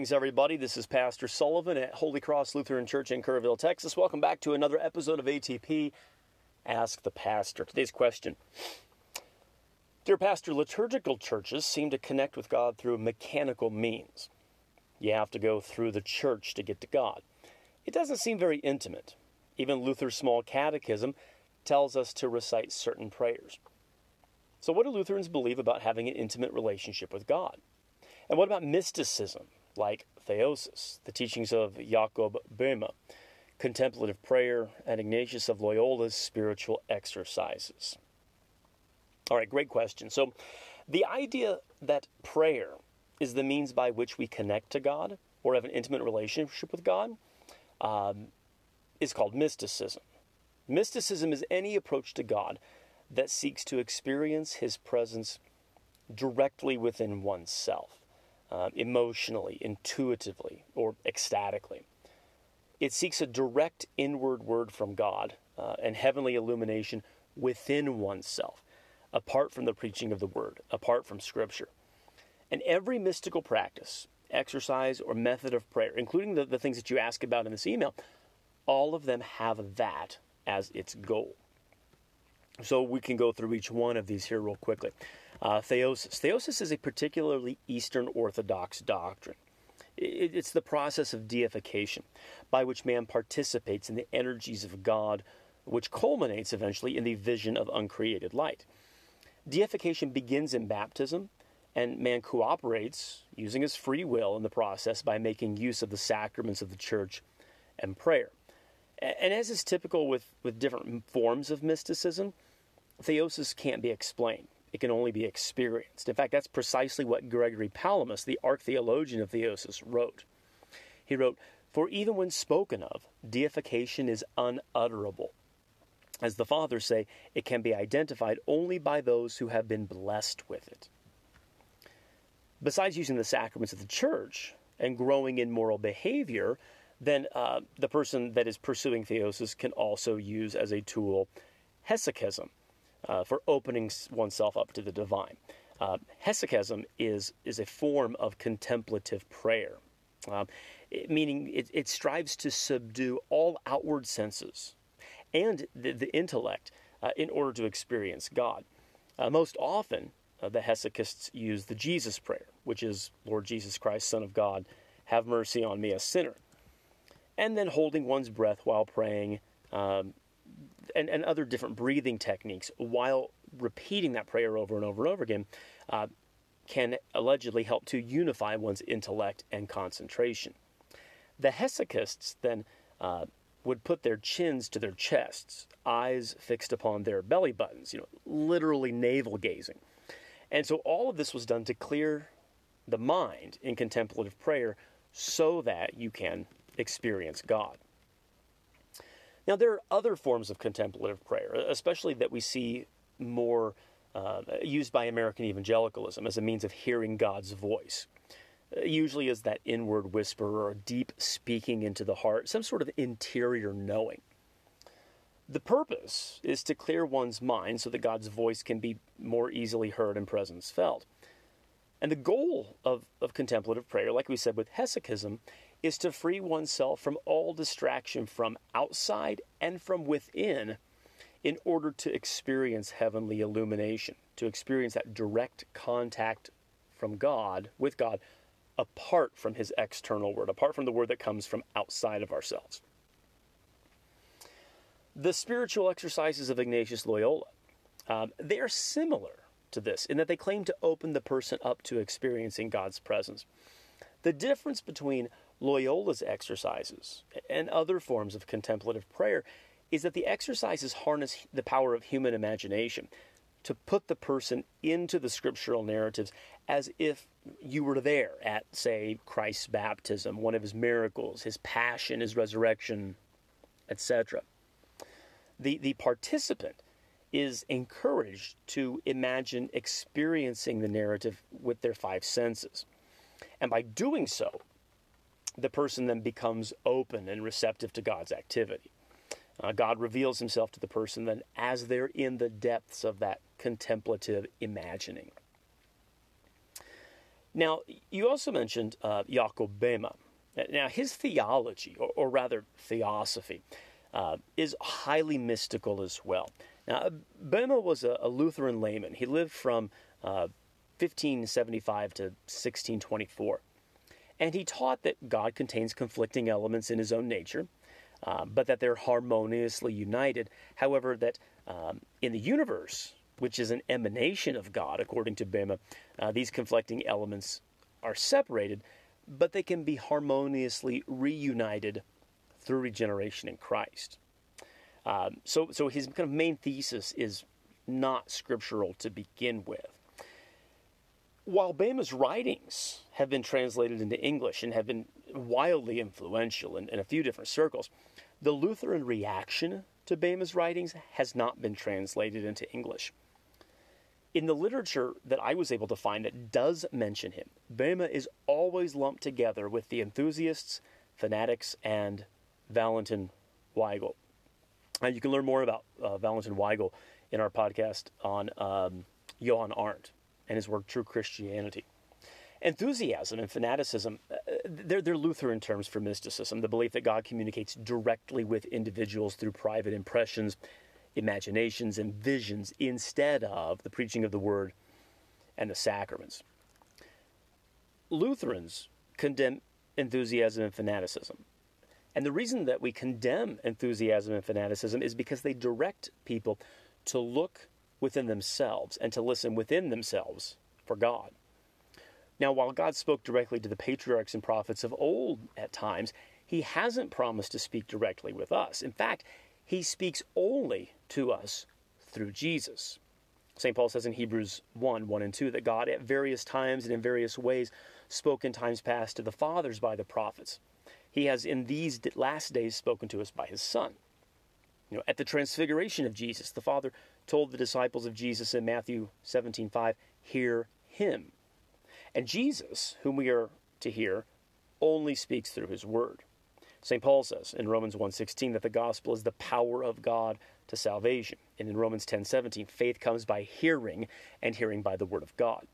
Greetings, everybody. This is Pastor Sullivan at Holy Cross Lutheran Church in Kerrville, Texas. Welcome back to another episode of ATP Ask the Pastor. Today's question Dear Pastor, liturgical churches seem to connect with God through mechanical means. You have to go through the church to get to God. It doesn't seem very intimate. Even Luther's small catechism tells us to recite certain prayers. So, what do Lutherans believe about having an intimate relationship with God? And what about mysticism, like theosis, the teachings of Jakob Böhme, contemplative prayer, and Ignatius of Loyola's spiritual exercises? All right, great question. So, the idea that prayer is the means by which we connect to God or have an intimate relationship with God um, is called mysticism. Mysticism is any approach to God that seeks to experience His presence directly within oneself, uh, emotionally, intuitively, or ecstatically. It seeks a direct inward word from God uh, and heavenly illumination within oneself, apart from the preaching of the word, apart from Scripture. And every mystical practice, exercise, or method of prayer, including the, the things that you ask about in this email, all of them have that as its goal. So we can go through each one of these here real quickly. Uh, theosis. Theosis is a particularly Eastern Orthodox doctrine. It's the process of deification by which man participates in the energies of God, which culminates eventually in the vision of uncreated light. Deification begins in baptism, and man cooperates using his free will in the process by making use of the sacraments of the church and prayer. And as is typical with, with different forms of mysticism, theosis can't be explained. It can only be experienced. In fact, that's precisely what Gregory Palamas, the archtheologian of theosis, wrote. He wrote, For even when spoken of, deification is unutterable. As the fathers say, it can be identified only by those who have been blessed with it. Besides using the sacraments of the church and growing in moral behavior, then uh, the person that is pursuing theosis can also use as a tool hesychasm uh, for opening oneself up to the divine. Uh, hesychasm is, is a form of contemplative prayer, um, it, meaning it, it, strives to subdue all outward senses and the, the intellect uh, in order to experience God. Uh, most often, uh, the hesychasts use the Jesus prayer, which is Lord Jesus Christ, Son of God, have mercy on me, a sinner and then holding one's breath while praying, um, and, and other different breathing techniques while repeating that prayer over and over and over again uh, can allegedly help to unify one's intellect and concentration. The hesychasts then uh, would put their chins to their chests, eyes fixed upon their belly buttons, you know, literally navel gazing. And so all of this was done to clear the mind in contemplative prayer so that you can experience God. Now, there are other forms of contemplative prayer, especially that we see more uh, used by American evangelicalism as a means of hearing God's voice. Uh, usually, as that inward whisper or a deep speaking into the heart, some sort of interior knowing. The purpose is to clear one's mind so that God's voice can be more easily heard and presence felt. And the goal of, of contemplative prayer, like we said with hesychasm, is to free oneself from all distraction from outside and from within in order to experience heavenly illumination, to experience that direct contact from God, with God, apart from His external word, apart from the word that comes from outside of ourselves. The spiritual exercises of Ignatius Loyola, um, they are similar to this in that they claim to open the person up to experiencing God's presence. The difference between Loyola's exercises and other forms of contemplative prayer is that the exercises harness the power of human imagination to put the person into the scriptural narratives as if you were there at, say, Christ's baptism, one of his miracles, his passion, his resurrection, etc. The, the participant is encouraged to imagine experiencing the narrative with their five senses. And by doing so, the person then becomes open and receptive to God's activity. Uh, God reveals himself to the person then as they're in the depths of that contemplative imagining. Now, you also mentioned uh, Jakob Böhme. Now, his theology, or, or rather theosophy, uh, is highly mystical as well. Now, Böhme was a, a Lutheran layman. He lived from uh, 1575 to 1624. And he taught that God contains conflicting elements in his own nature, uh, but that they're harmoniously united. However, that um, in the universe, which is an emanation of God, according to Böhme, uh, these conflicting elements are separated, but they can be harmoniously reunited through regeneration in Christ. Um, so, so his kind of main thesis is not scriptural to begin with. While Böhme's writings have been translated into English and have been wildly influential in, in a few different circles, the Lutheran reaction to Böhme's writings has not been translated into English. In the literature that I was able to find that does mention him, Böhme is always lumped together with the enthusiasts, fanatics, and Valentin Weigel. And you can learn more about uh, Valentin Weigel in our podcast on um, Johann Arndt and his work True Christianity. Enthusiasm and fanaticism, uh, they're, they're Lutheran terms for mysticism, the belief that God communicates directly with individuals through private impressions, imaginations, and visions instead of the preaching of the word and the sacraments. Lutherans condemn enthusiasm and fanaticism. And the reason that we condemn enthusiasm and fanaticism is because they direct people to look within themselves and to listen within themselves for God. Now, while God spoke directly to the patriarchs and prophets of old at times, he hasn't promised to speak directly with us. In fact, he speaks only to us through Jesus. St. Paul says in Hebrews 1 1 and 2 that God at various times and in various ways spoke in times past to the fathers by the prophets he has in these last days spoken to us by his Son. You know, at the transfiguration of Jesus, the Father told the disciples of Jesus in Matthew 17:5, "Hear him." And Jesus, whom we are to hear, only speaks through his word. St. Paul says in Romans 1:16 that the gospel is the power of God to salvation. And in Romans 10:17, faith comes by hearing and hearing by the word of God.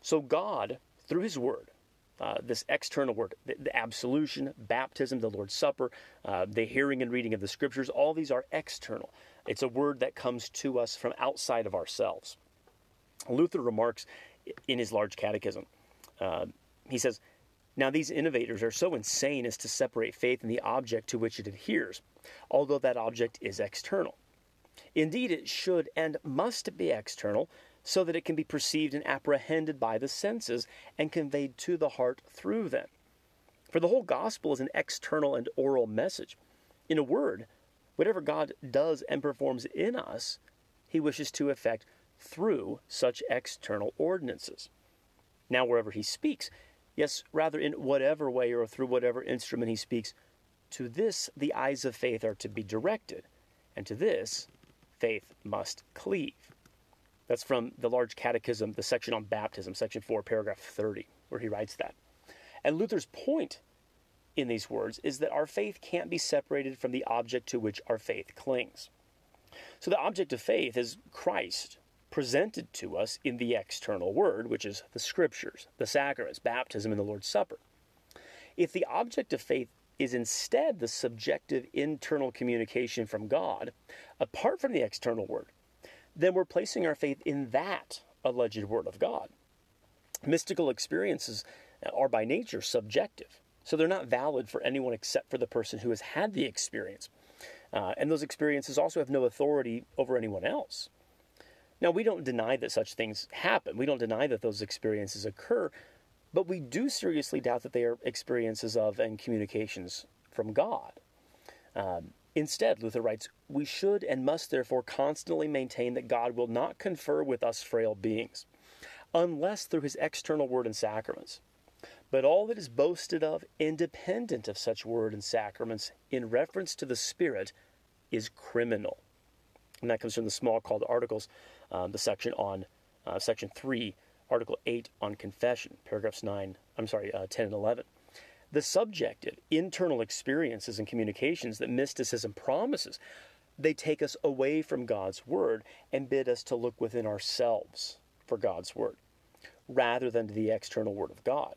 So God, through his word, uh, this external word, the, the, absolution, baptism, the Lord's Supper, uh, the hearing and reading of the scriptures, all these are external. It's a word that comes to us from outside of ourselves. Luther remarks in his large catechism, uh, he says, Now these innovators are so insane as to separate faith and the object to which it adheres, although that object is external. Indeed, it should and must be external, so that it can be perceived and apprehended by the senses and conveyed to the heart through them. For the whole gospel is an external and oral message. In a word, whatever God does and performs in us, he wishes to effect through such external ordinances. Now, wherever he speaks, yes, rather in whatever way or through whatever instrument he speaks, to this the eyes of faith are to be directed, and to this faith must cleave. That's from the Large Catechism, the section on baptism, section 4, paragraph 30, where he writes that. And Luther's point in these words is that our faith can't be separated from the object to which our faith clings. So the object of faith is Christ presented to us in the external word, which is the scriptures, the sacraments, baptism, and the Lord's Supper. If the object of faith is instead the subjective internal communication from God, apart from the external word, then we're placing our faith in that alleged Word of God. Mystical experiences are by nature subjective, so they're not valid for anyone except for the person who has had the experience. Uh, and those experiences also have no authority over anyone else. Now, we don't deny that such things happen. We don't deny that those experiences occur, but we do seriously doubt that they are experiences of and communications from God. Um, Instead, Luther writes, we should and must therefore constantly maintain that God will not confer with us frail beings, unless through his external word and sacraments. But all that is boasted of, independent of such word and sacraments, in reference to the Spirit, is criminal. And that comes from the Smalcald Articles, um, the section on uh, section 3, article 8 on confession, paragraphs 9, I'm sorry, uh, 10 and 11. The subjective, internal experiences and communications that mysticism promises, they take us away from God's Word and bid us to look within ourselves for God's Word. rather than to the external Word of God.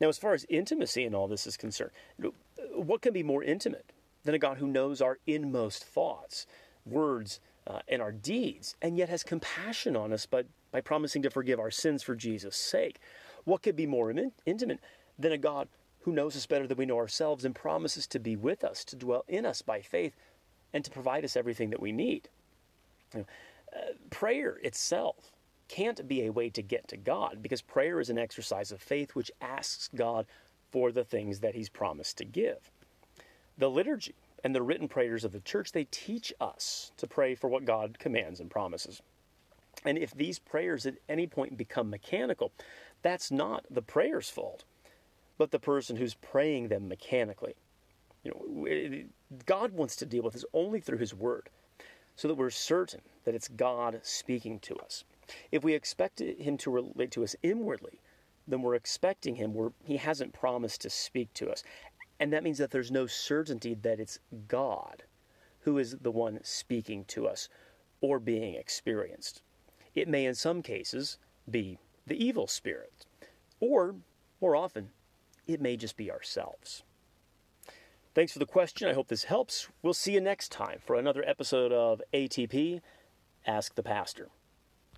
Now, as far as intimacy in all this is concerned, what can be more intimate than a God who knows our inmost thoughts, words, uh, and our deeds, and yet has compassion on us by, by promising to forgive our sins for Jesus' sake? What could be more in- intimate than a God who knows us better than we know ourselves and promises to be with us, to dwell in us by faith, and to provide us everything that we need? Uh, prayer itself can't be a way to get to God because prayer is an exercise of faith which asks God for the things that He's promised to give. The liturgy and the written prayers of the church, they teach us to pray for what God commands and promises. And if these prayers at any point become mechanical, that's not the prayer's fault, but the person who's praying them mechanically. You know, God wants to deal with us only through His Word, so that we're certain that it's God speaking to us. If we expect Him to relate to us inwardly, then we're expecting Him where He hasn't promised to speak to us. And that means that there's no certainty that it's God who is the one speaking to us or being experienced. It may, in some cases, be the evil spirit, or, more often, it may just be ourselves. Thanks for the question. I hope this helps. We'll see you next time for another episode of ATP Ask the Pastor.